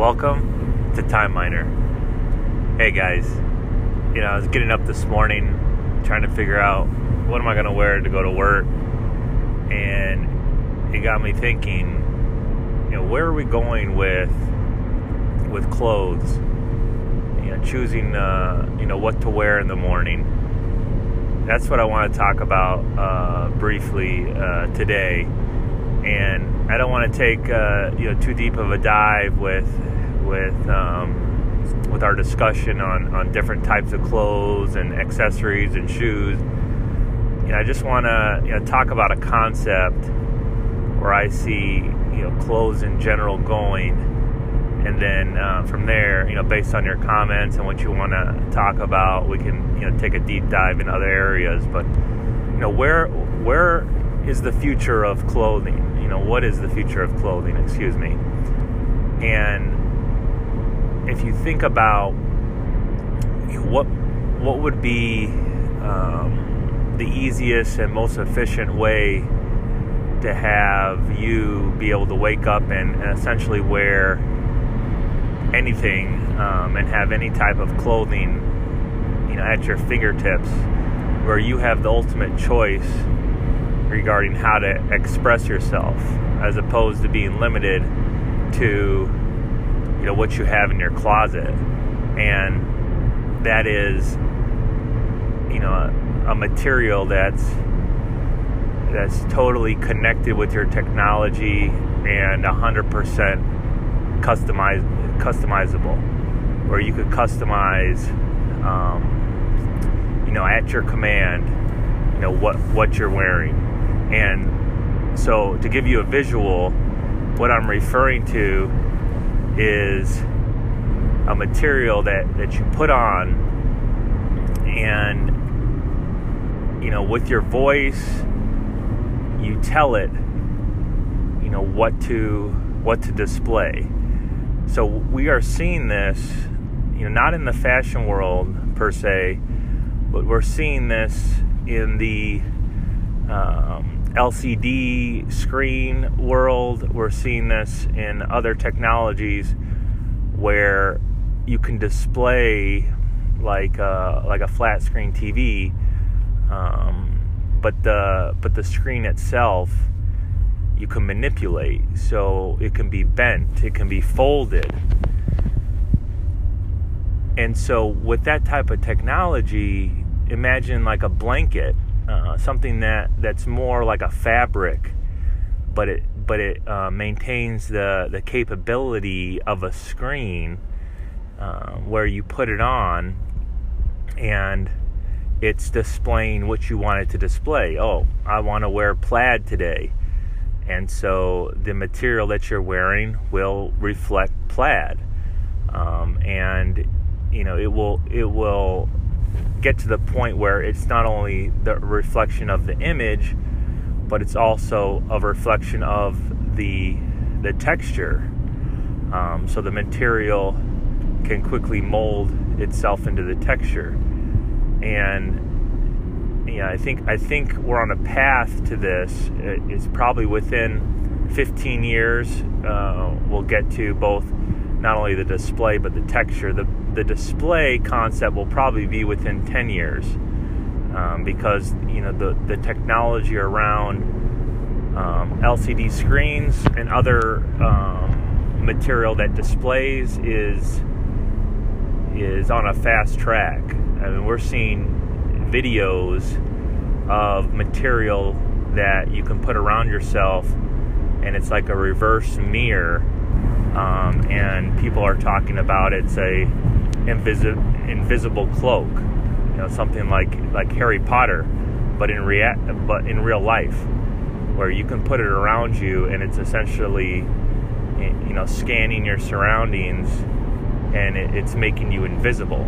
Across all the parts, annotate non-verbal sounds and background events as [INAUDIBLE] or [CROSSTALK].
Welcome to Time Miner. Hey guys, you know, I was getting up this morning trying to figure out what am I going to wear to go to work, and it got me thinking, you know, where are we going with with clothes? You know, choosing, uh, you know, what to wear in the morning that's what I want to talk about uh, briefly uh, today. And I don't want to take uh, you know too deep of a dive with with um, with our discussion on, on different types of clothes and accessories and shoes. You know, I just want to you know, talk about a concept where I see you know clothes in general going and then uh, from there, you know, based on your comments and what you want to talk about, we can you know take a deep dive in other areas. But you know, where where is the future of clothing? Know, what is the future of clothing? Excuse me. And if you think about what what would be um, the easiest and most efficient way to have you be able to wake up and, and essentially wear anything um, and have any type of clothing, you know, at your fingertips, where you have the ultimate choice regarding how to express yourself, as opposed to being limited to, you know, what you have in your closet, and that is, you know, a, a material that's that's totally connected with your technology and 100% customized customizable, where you could customize, um, you know, at your command, you know what what you're wearing, and so to give you a visual, what I'm referring to is a material that that you put on, and you know, with your voice, you tell it, you know, what to what to display. So we are seeing this, you know, not in the fashion world per se, but we're seeing this in the um, LCD screen world. We're seeing this in other technologies where you can display like a, like a flat screen TV, um, but the but the screen itself you can manipulate. So it can be bent, it can be folded. And so, with that type of technology, imagine like a blanket, uh, something that, that's more like a fabric, but it but it uh, maintains the the capability of a screen, uh, where you put it on, and it's displaying what you want it to display. Oh, I want to wear plaid today and so the material that you're wearing will reflect plaid um, and you know it will it will get to the point where it's not only the reflection of the image but it's also a reflection of the the texture um, so the material can quickly mold itself into the texture and yeah, I think I think we're on a path to this. It's probably within 15 years uh, we'll get to both not only the display but the texture. The the display concept will probably be within 10 years um, because you know the the technology around um, LCD screens and other um, material that displays is is on a fast track. I mean, we're seeing videos of material that you can put around yourself, and it's like a reverse mirror. Um, and people are talking about it's a invisi- invisible cloak, you know, something like like Harry Potter, but in rea- but in real life, where you can put it around you, and it's essentially, you know, scanning your surroundings, and it, it's making you invisible.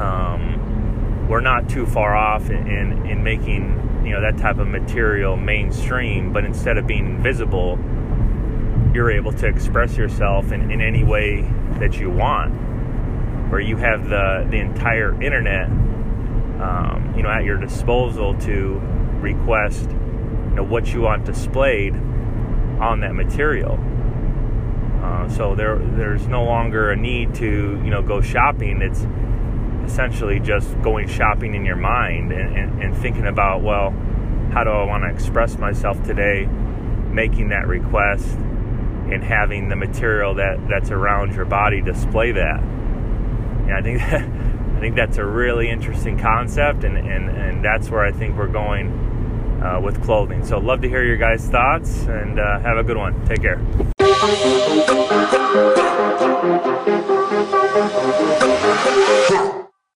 Um, we're not too far off in, in, in making you know that type of material mainstream but instead of being invisible you're able to express yourself in, in any way that you want where you have the the entire internet um, you know at your disposal to request you know what you want displayed on that material Uh, so there, there's no longer a need to, you know, go shopping. It's essentially just going shopping in your mind and, and, and thinking about, well, how do I want to express myself today? Making that request and having the material that, that's around your body display that. And I think that, [LAUGHS] I think that's a really interesting concept, and, and, and that's where I think we're going uh, with clothing. So, love to hear your guys' thoughts, and uh, have a good one. Take care.